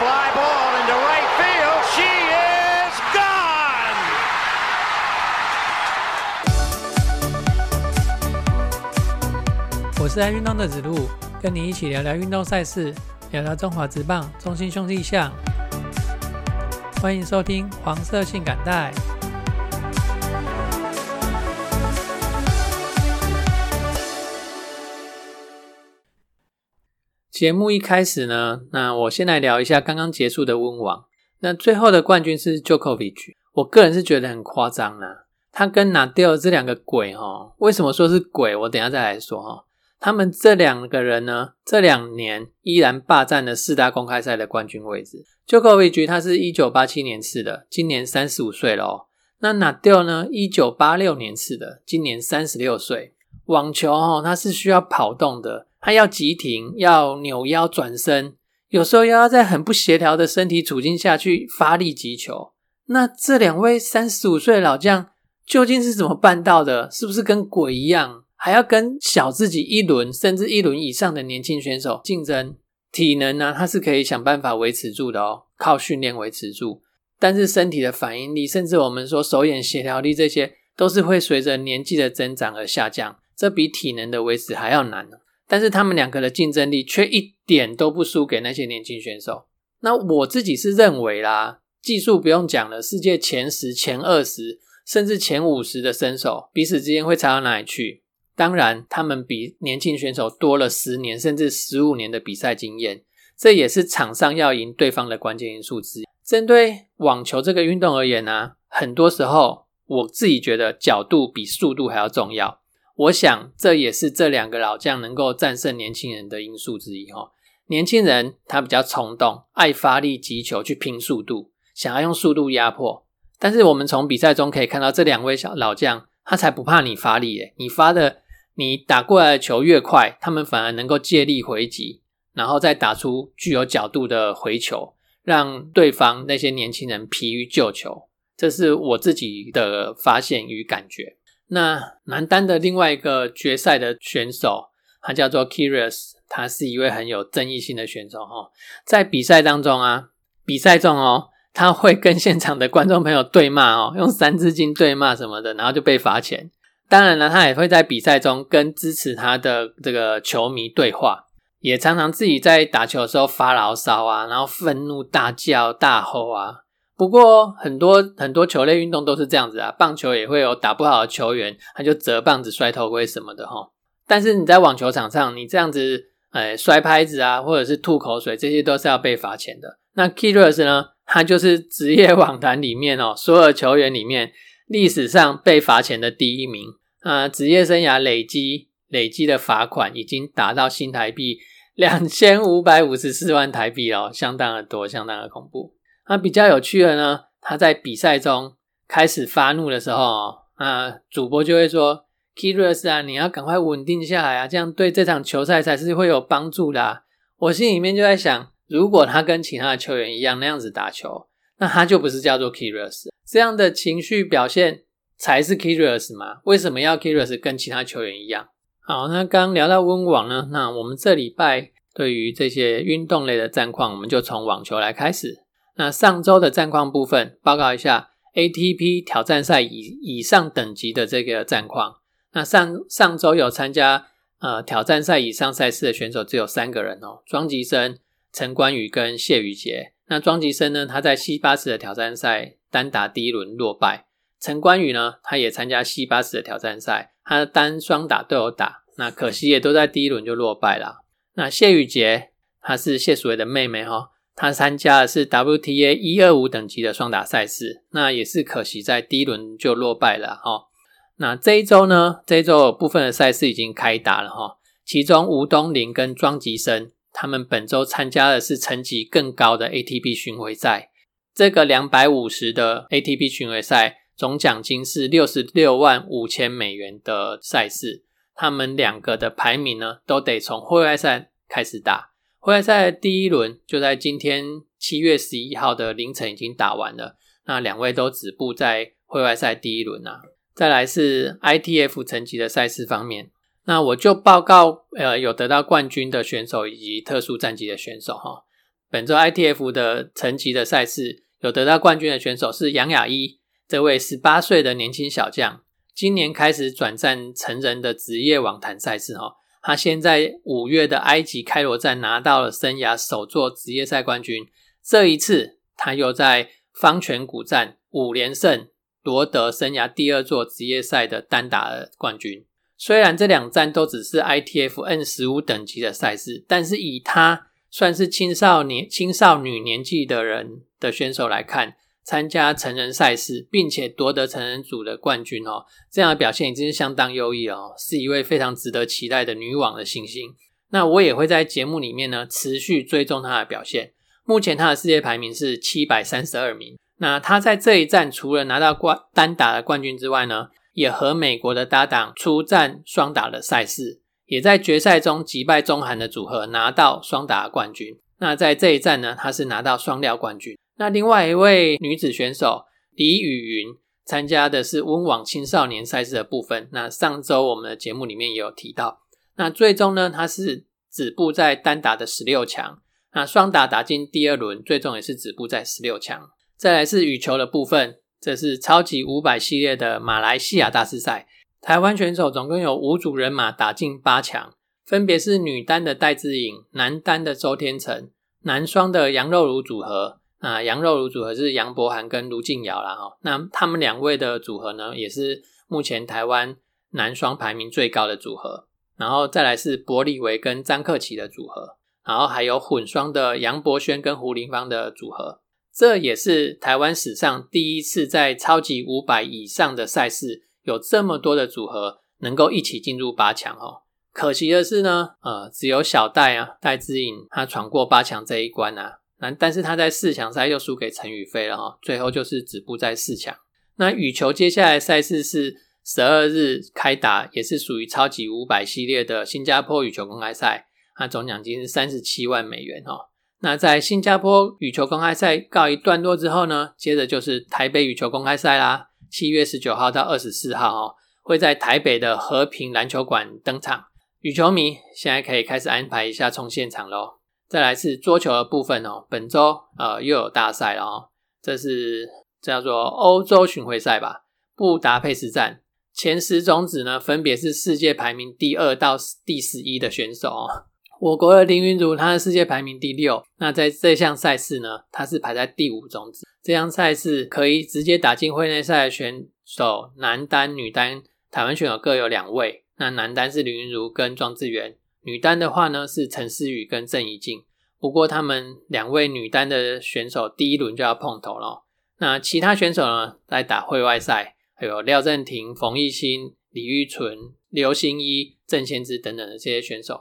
fly ball into right field. She is gone. 我是爱运动的子路，跟你一起聊聊运动赛事，聊聊中华职棒中心兄弟象。欢迎收听黄色性感带。节目一开始呢，那我先来聊一下刚刚结束的温网。那最后的冠军是 Jokovic，我个人是觉得很夸张啦。他跟 Nadal 这两个鬼哈，为什么说是鬼？我等下再来说哈。他们这两个人呢，这两年依然霸占了四大公开赛的冠军位置。Jokovic 他是一九八七年次的，今年三十五岁了哦。那 Nadal 呢，一九八六年次的，今年三十六岁。网球哈，它是需要跑动的。他要急停，要扭腰转身，有时候又要在很不协调的身体处境下去发力击球。那这两位三十五岁的老将究竟是怎么办到的？是不是跟鬼一样，还要跟小自己一轮甚至一轮以上的年轻选手竞争？体能呢？他是可以想办法维持住的哦，靠训练维持住。但是身体的反应力，甚至我们说手眼协调力，这些都是会随着年纪的增长而下降。这比体能的维持还要难呢。但是他们两个的竞争力却一点都不输给那些年轻选手。那我自己是认为啦，技术不用讲了，世界前十、前二十，甚至前五十的身手，彼此之间会差到哪里去？当然，他们比年轻选手多了十年甚至十五年的比赛经验，这也是场上要赢对方的关键因素之一。针对网球这个运动而言呢，很多时候我自己觉得角度比速度还要重要。我想，这也是这两个老将能够战胜年轻人的因素之一哈。年轻人他比较冲动，爱发力击球去拼速度，想要用速度压迫。但是我们从比赛中可以看到，这两位小老将他才不怕你发力耶，你发的你打过来的球越快，他们反而能够借力回击，然后再打出具有角度的回球，让对方那些年轻人疲于救球。这是我自己的发现与感觉。那男单的另外一个决赛的选手，他叫做 Kyrgios，他是一位很有争议性的选手哈。在比赛当中啊，比赛中哦，他会跟现场的观众朋友对骂哦，用三字经对骂什么的，然后就被罚钱。当然了，他也会在比赛中跟支持他的这个球迷对话，也常常自己在打球的时候发牢骚啊，然后愤怒大叫大吼啊。不过很多很多球类运动都是这样子啊，棒球也会有打不好的球员，他就折棒子、摔头盔什么的哈。但是你在网球场上，你这样子，哎，摔拍子啊，或者是吐口水，这些都是要被罚钱的。那 Kyrgios 呢，他就是职业网坛里面哦，所有球员里面历史上被罚钱的第一名啊，职业生涯累积累积的罚款已经达到新台币两千五百五十四万台币哦，相当的多，相当的恐怖。那比较有趣的呢，他在比赛中开始发怒的时候，啊，主播就会说：“Kyrgios 啊，你要赶快稳定下来啊，这样对这场球赛才是会有帮助的。”我心里面就在想，如果他跟其他的球员一样那样子打球，那他就不是叫做 Kyrgios，这样的情绪表现才是 Kyrgios 嘛？为什么要 Kyrgios 跟其他球员一样？好，那刚聊到温网呢，那我们这礼拜对于这些运动类的战况，我们就从网球来开始。那上周的战况部分，报告一下 ATP 挑战赛以以上等级的这个战况。那上上周有参加呃挑战赛以上赛事的选手只有三个人哦，庄吉生、陈冠宇跟谢宇杰。那庄吉生呢，他在 C 八十的挑战赛单打第一轮落败。陈冠宇呢，他也参加 C 八十的挑战赛，他的单双打都有打，那可惜也都在第一轮就落败了。那谢宇杰，他是谢淑薇的妹妹哈。他参加的是 WTA 一二五等级的双打赛事，那也是可惜在第一轮就落败了哈。那这一周呢，这一周有部分的赛事已经开打了哈。其中吴东林跟庄吉生他们本周参加的是层级更高的 ATP 巡回赛，这个两百五十的 ATP 巡回赛总奖金是六十六万五千美元的赛事，他们两个的排名呢都得从户外赛开始打。户外赛第一轮就在今天七月十一号的凌晨已经打完了，那两位都止步在户外赛第一轮啊。再来是 ITF 层级的赛事方面，那我就报告呃有得到冠军的选手以及特殊战绩的选手哈。本周 ITF 的层级的赛事有得到冠军的选手是杨雅一，这位十八岁的年轻小将，今年开始转战成人的职业网坛赛事哈。他先在五月的埃及开罗站拿到了生涯首座职业赛冠军，这一次他又在方泉谷站五连胜夺得生涯第二座职业赛的单打冠军。虽然这两站都只是 ITF N 十五等级的赛事，但是以他算是青少年、青少女年纪的人的选手来看，参加成人赛事，并且夺得成人组的冠军哦，这样的表现已经是相当优异哦，是一位非常值得期待的女网的新星。那我也会在节目里面呢持续追踪她的表现。目前她的世界排名是七百三十二名。那她在这一站除了拿到冠单打的冠军之外呢，也和美国的搭档出战双打的赛事。也在决赛中击败中韩的组合，拿到双打的冠军。那在这一站呢，她是拿到双料冠军。那另外一位女子选手李雨云参加的是温网青少年赛事的部分。那上周我们的节目里面也有提到。那最终呢，她是止步在单打的十六强。那双打打进第二轮，最终也是止步在十六强。再来是羽球的部分，这是超级五百系列的马来西亚大师赛。台湾选手总共有五组人马打进八强，分别是女单的戴志颖、男单的周天成、男双的杨肉茹组合。啊，杨肉茹组合是杨博涵跟卢静瑶啦哈。那他们两位的组合呢，也是目前台湾男双排名最高的组合。然后再来是柏利维跟张克奇的组合，然后还有混双的杨博轩跟胡林芳的组合。这也是台湾史上第一次在超级五百以上的赛事。有这么多的组合能够一起进入八强哦，可惜的是呢，呃，只有小戴啊，戴之颖他闯过八强这一关啊，那但是他在四强赛又输给陈宇飞了哈，最后就是止步在四强。那羽球接下来赛事是十二日开打，也是属于超级五百系列的新加坡羽球公开赛，那总奖金是三十七万美元哦。那在新加坡羽球公开赛告一段落之后呢，接着就是台北羽球公开赛啦。七月十九号到二十四号哦，会在台北的和平篮球馆登场。羽球迷现在可以开始安排一下冲现场喽。再来是桌球的部分哦，本周呃又有大赛了哦，这是叫做欧洲巡回赛吧，布达佩斯站前十种子呢，分别是世界排名第二到第十一的选手哦。我国的林云儒，他的世界排名第六。那在这项赛事呢，他是排在第五种子。这项赛事可以直接打进会内赛的选手，男单、女单，台湾选手各有两位。那男单是林云儒跟庄智渊，女单的话呢是陈思雨跟郑怡静。不过他们两位女单的选手第一轮就要碰头了。那其他选手呢，在打会外赛，还有廖振廷、冯艺兴、李玉纯、刘星一、郑先之等等的这些选手。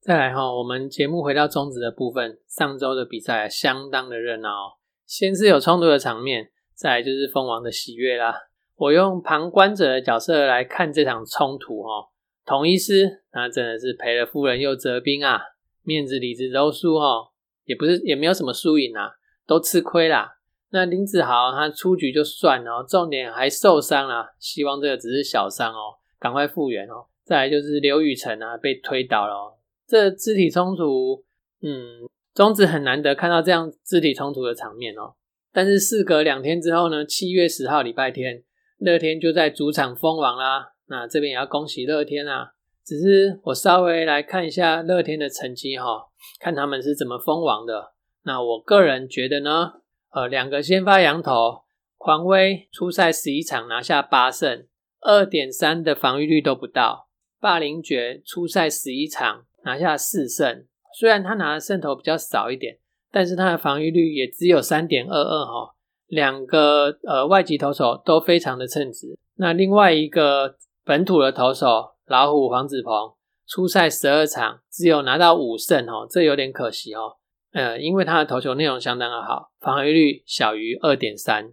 再来哈，我们节目回到中止的部分。上周的比赛相当的热闹，先是有冲突的场面，再来就是蜂王的喜悦啦。我用旁观者的角色来看这场冲突哈，统一师那真的是赔了夫人又折兵啊，面子里子都输哈，也不是也没有什么输赢啊，都吃亏啦。那林子豪他出局就算了，重点还受伤了，希望这个只是小伤哦，赶快复原哦。再来就是刘雨辰啊，被推倒了。这肢体冲突，嗯，中子很难得看到这样肢体冲突的场面哦。但是事隔两天之后呢，七月十号礼拜天，乐天就在主场封王啦。那这边也要恭喜乐天啊。只是我稍微来看一下乐天的成绩哈，看他们是怎么封王的。那我个人觉得呢，呃，两个先发羊头，狂威初赛十一场拿下八胜，二点三的防御率都不到。霸凌爵初赛十一场。拿下四胜，虽然他拿的胜投比较少一点，但是他的防御率也只有三点二二哈。两个呃外籍投手都非常的称职。那另外一个本土的投手老虎黄子鹏，初赛十二场只有拿到五胜哦，这有点可惜哦。呃，因为他的投球内容相当的好，防御率小于二点三。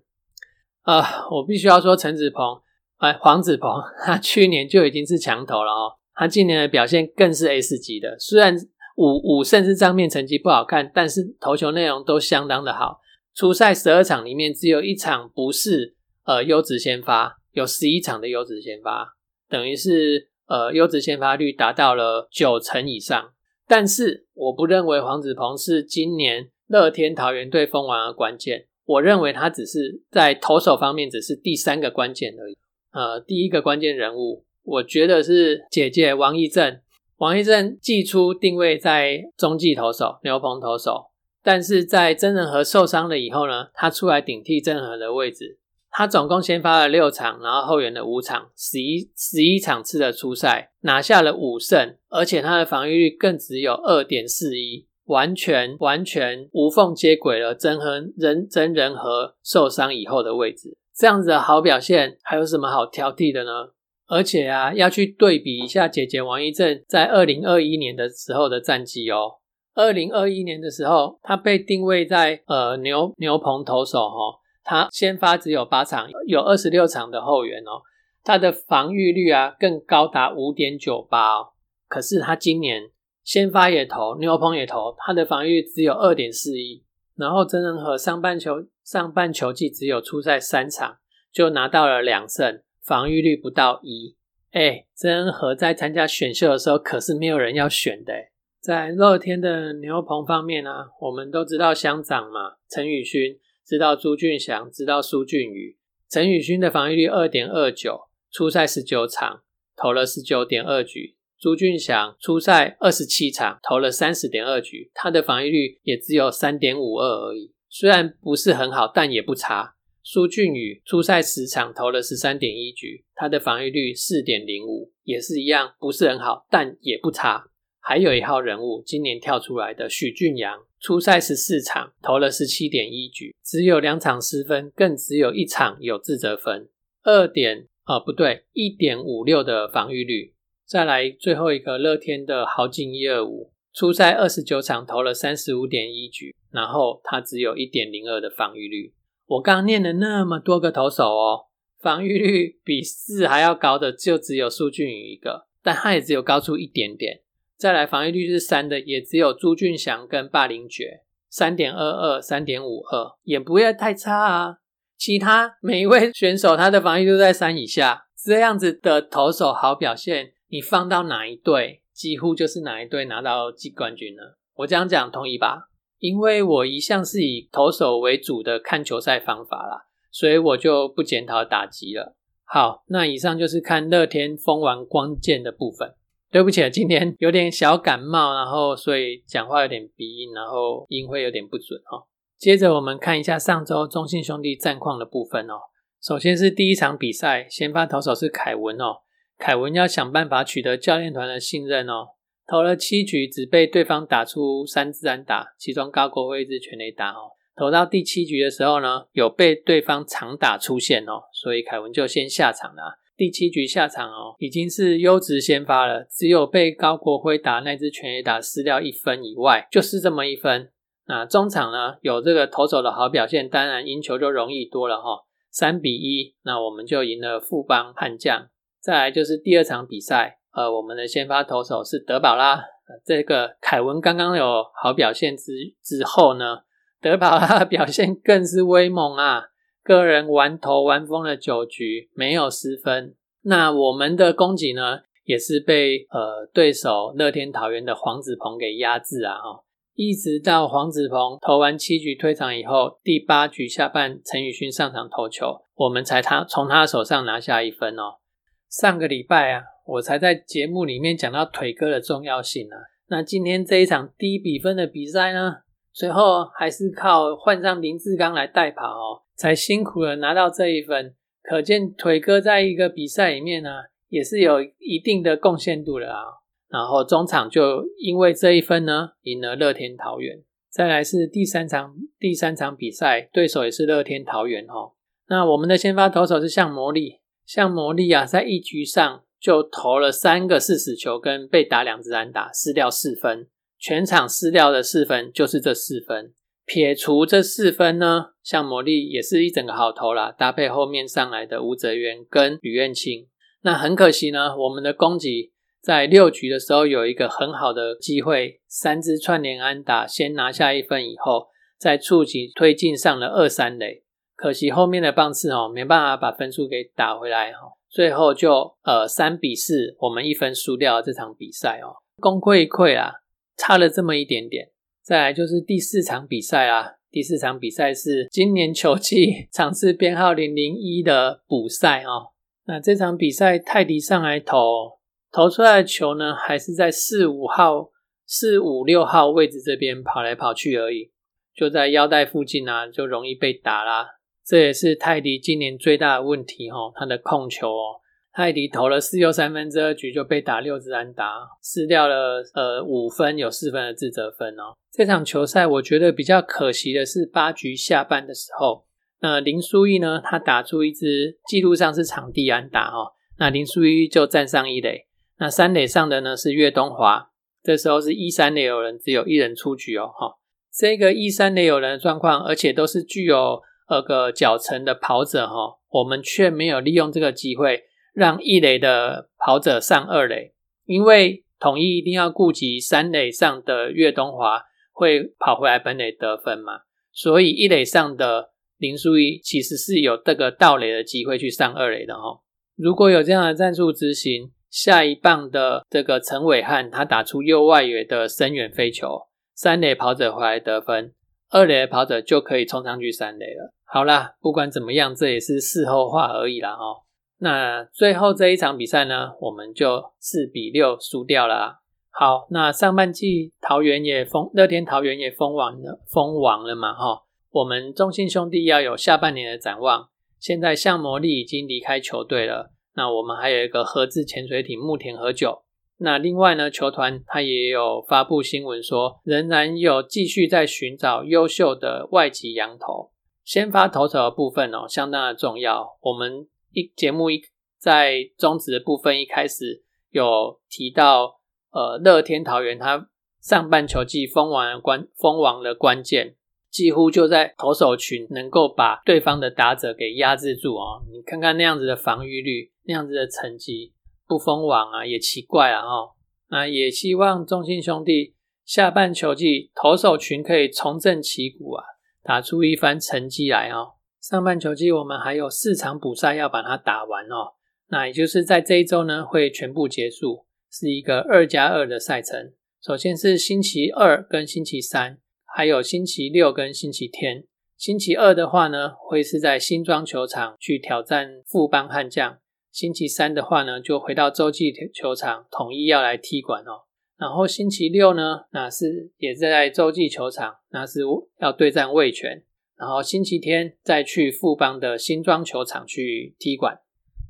呃，我必须要说陈子鹏，哎，黄子鹏，他去年就已经是强投了哦。他今年的表现更是 S 级的，虽然五五甚至账面成绩不好看，但是投球内容都相当的好。初赛十二场里面只有一场不是呃优质先发，有十一场的优质先发，等于是呃优质先发率达到了九成以上。但是我不认为黄子鹏是今年乐天桃园队封王的关键，我认为他只是在投手方面只是第三个关键而已。呃，第一个关键人物，我觉得是姐姐王一正。王一正季初定位在中继投手、牛棚投手，但是在曾仁和受伤了以后呢，他出来顶替曾仁和的位置。他总共先发了六场，然后后援了五场，十一十一场次的初赛拿下了五胜，而且他的防御率更只有二点四一，完全完全无缝接轨了曾和人曾仁和受伤以后的位置。这样子的好表现，还有什么好挑剔的呢？而且啊，要去对比一下姐姐王一正在二零二一年的时候的战绩哦。二零二一年的时候，他被定位在呃牛牛棚投手哈，他先发只有八场，有二十六场的后援哦，他的防御率啊更高达五点九八哦。可是他今年先发也投，牛棚也投，他的防御只有二点四一。然后真人和上半球上半球季只有出赛三场，就拿到了两胜。防御率不到一，哎，真和在参加选秀的时候可是没有人要选的。在乐天的牛棚方面呢，我们都知道乡长嘛，陈宇勋，知道朱俊祥，知道苏俊宇。陈宇勋的防御率二点二九，初赛十九场投了十九点二局；朱俊祥初赛二十七场投了三十点二局，他的防御率也只有三点五二而已，虽然不是很好，但也不差。苏俊宇初赛十场投了十三点一局，他的防御率四点零五，也是一样，不是很好，但也不差。还有一号人物，今年跳出来的许俊阳，初赛十四场投了十七点一局，只有两场失分，更只有一场有自责分，二点啊不对，一点五六的防御率。再来最后一个乐天的豪进一二五，初赛二十九场投了三十五点一局，然后他只有一点零二的防御率。我刚念了那么多个投手哦，防御率比四还要高的就只有苏俊宇一个，但他也只有高出一点点。再来防御率是三的，也只有朱俊祥跟霸凌爵三点二二、三点五二，也不会太差啊。其他每一位选手他的防御都在三以下，这样子的投手好表现，你放到哪一队，几乎就是哪一队拿到季冠军了。我这样讲同意吧？因为我一向是以投手为主的看球赛方法啦，所以我就不检讨打击了。好，那以上就是看乐天封完关键的部分。对不起，今天有点小感冒，然后所以讲话有点鼻音，然后音会有点不准哦。接着我们看一下上周中信兄弟战况的部分哦。首先是第一场比赛，先发投手是凯文哦，凯文要想办法取得教练团的信任哦。投了七局，只被对方打出三支安打，其中高国辉一支全垒打哦。投到第七局的时候呢，有被对方长打出现哦，所以凯文就先下场了。第七局下场哦，已经是优质先发了，只有被高国辉打那支全垒打失掉一分以外，就是这么一分。那中场呢，有这个投手的好表现，当然赢球就容易多了哈。三比一，那我们就赢了富邦悍将。再来就是第二场比赛。呃，我们的先发投手是德保拉。这个凯文刚刚有好表现之之后呢，德保拉的 表现更是威猛啊！个人完投完封了九局，没有失分。那我们的攻击呢，也是被呃对手乐天桃园的黄子鹏给压制啊！哈，一直到黄子鹏投完七局退场以后，第八局下半陈宇勋上场投球，我们才他从他手上拿下一分哦。上个礼拜啊。我才在节目里面讲到腿哥的重要性啊。那今天这一场低比分的比赛呢，最后还是靠换上林志刚来代跑哦，才辛苦的拿到这一分。可见腿哥在一个比赛里面呢，也是有一定的贡献度的啊。然后中场就因为这一分呢，赢了乐天桃园。再来是第三场，第三场比赛对手也是乐天桃园哦。那我们的先发投手是向魔力，向魔力啊，在一局上。就投了三个四死球，跟被打两支安打，失掉四分。全场失掉的四分就是这四分。撇除这四分呢，像魔力也是一整个好投啦，搭配后面上来的吴泽源跟吕彦清。那很可惜呢，我们的攻击在六局的时候有一个很好的机会，三支串联安打先拿下一分以后，在触及推进上了二三垒，可惜后面的棒次哦没办法把分数给打回来哈，最后就呃三比四，我们一分输掉这场比赛哦，功亏一篑啊，差了这么一点点。再来就是第四场比赛啦，第四场比赛是今年球季 场次编号零零一的补赛哦。那这场比赛泰迪上来投。投出来的球呢，还是在四五号、四五六号位置这边跑来跑去而已，就在腰带附近啊，就容易被打啦。这也是泰迪今年最大的问题哈，他的控球哦。泰迪投了四又三分之二局就被打六支安打，失掉了呃五分，有四分的自责分哦。这场球赛我觉得比较可惜的是八局下半的时候，那林书义呢，他打出一支记录上是场地安打哈，那林书义就站上一垒。那三垒上的呢是岳东华，这时候是一三垒有人，只有一人出局哦，哈，这个一三垒有人的状况，而且都是具有二个脚程的跑者哈，我们却没有利用这个机会让一垒的跑者上二垒，因为统一一定要顾及三垒上的岳东华会跑回来本垒得分嘛，所以一垒上的林书一其实是有这个盗垒的机会去上二垒的哈，如果有这样的战术执行。下一棒的这个陈伟汉，他打出右外野的深远飞球，三垒跑者回来得分，二垒的跑者就可以冲上去三垒了。好啦，不管怎么样，这也是事后话而已啦哦。那最后这一场比赛呢，我们就四比六输掉了。好，那上半季桃园也封，乐天桃园也封王了，封王了嘛哈。我们中信兄弟要有下半年的展望。现在向魔力已经离开球队了。那我们还有一个合资潜水艇木田和久。那另外呢，球团他也有发布新闻说，仍然有继续在寻找优秀的外籍羊头。先发投手的部分哦，相当的重要。我们一节目一在中职的部分一开始有提到，呃，乐天桃园他上半球季封王关封王的关键。几乎就在投手群能够把对方的打者给压制住哦。你看看那样子的防御率，那样子的成绩，不封网啊也奇怪啊哦。那也希望中信兄弟下半球季投手群可以重振旗鼓啊，打出一番成绩来哦。上半球季我们还有四场补赛要把它打完哦。那也就是在这一周呢会全部结束，是一个二加二的赛程。首先是星期二跟星期三。还有星期六跟星期天，星期二的话呢，会是在新庄球场去挑战富邦悍将。星期三的话呢，就回到洲际球场统一要来踢馆哦。然后星期六呢，那是也是在洲际球场，那是要对战味全。然后星期天再去富邦的新庄球场去踢馆。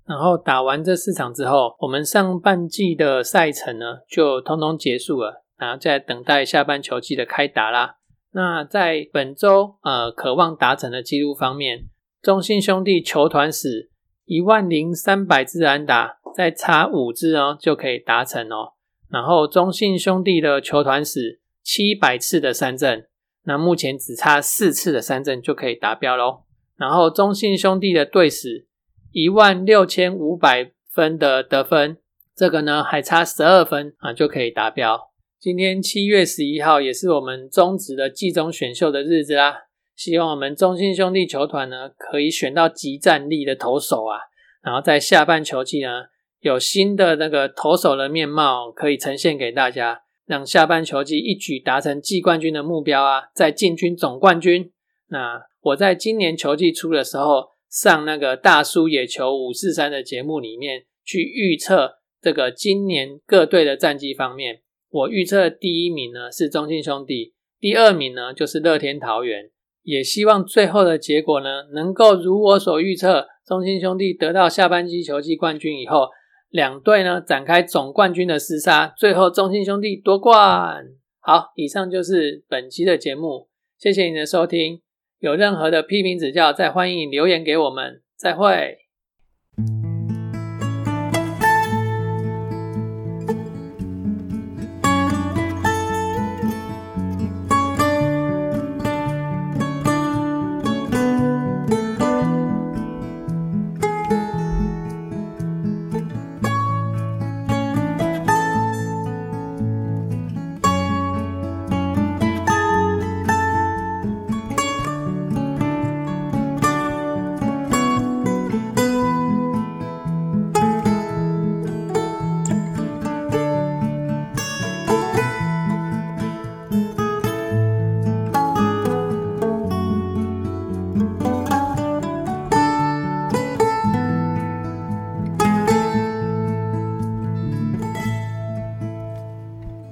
然后打完这四场之后，我们上半季的赛程呢，就通通结束了，然后再等待下半球季的开打啦。那在本周呃渴望达成的记录方面，中信兄弟球团史一万零三百支安打，再差五支哦就可以达成哦。然后中信兄弟的球团史七百次的三振，那目前只差四次的三振就可以达标喽。然后中信兄弟的队史一万六千五百分的得分，这个呢还差十二分啊就可以达标。今天七月十一号也是我们中职的季中选秀的日子啦，希望我们中信兄弟球团呢可以选到极战力的投手啊，然后在下半球季呢有新的那个投手的面貌可以呈现给大家，让下半球季一举达成季冠军的目标啊，再进军总冠军。那我在今年球季初的时候上那个大叔野球五四三的节目里面去预测这个今年各队的战绩方面。我预测第一名呢是中信兄弟，第二名呢就是乐天桃园。也希望最后的结果呢能够如我所预测，中信兄弟得到下半季球季冠军以后，两队呢展开总冠军的厮杀，最后中信兄弟夺冠。好，以上就是本期的节目，谢谢你的收听。有任何的批评指教，再欢迎留言给我们。再会。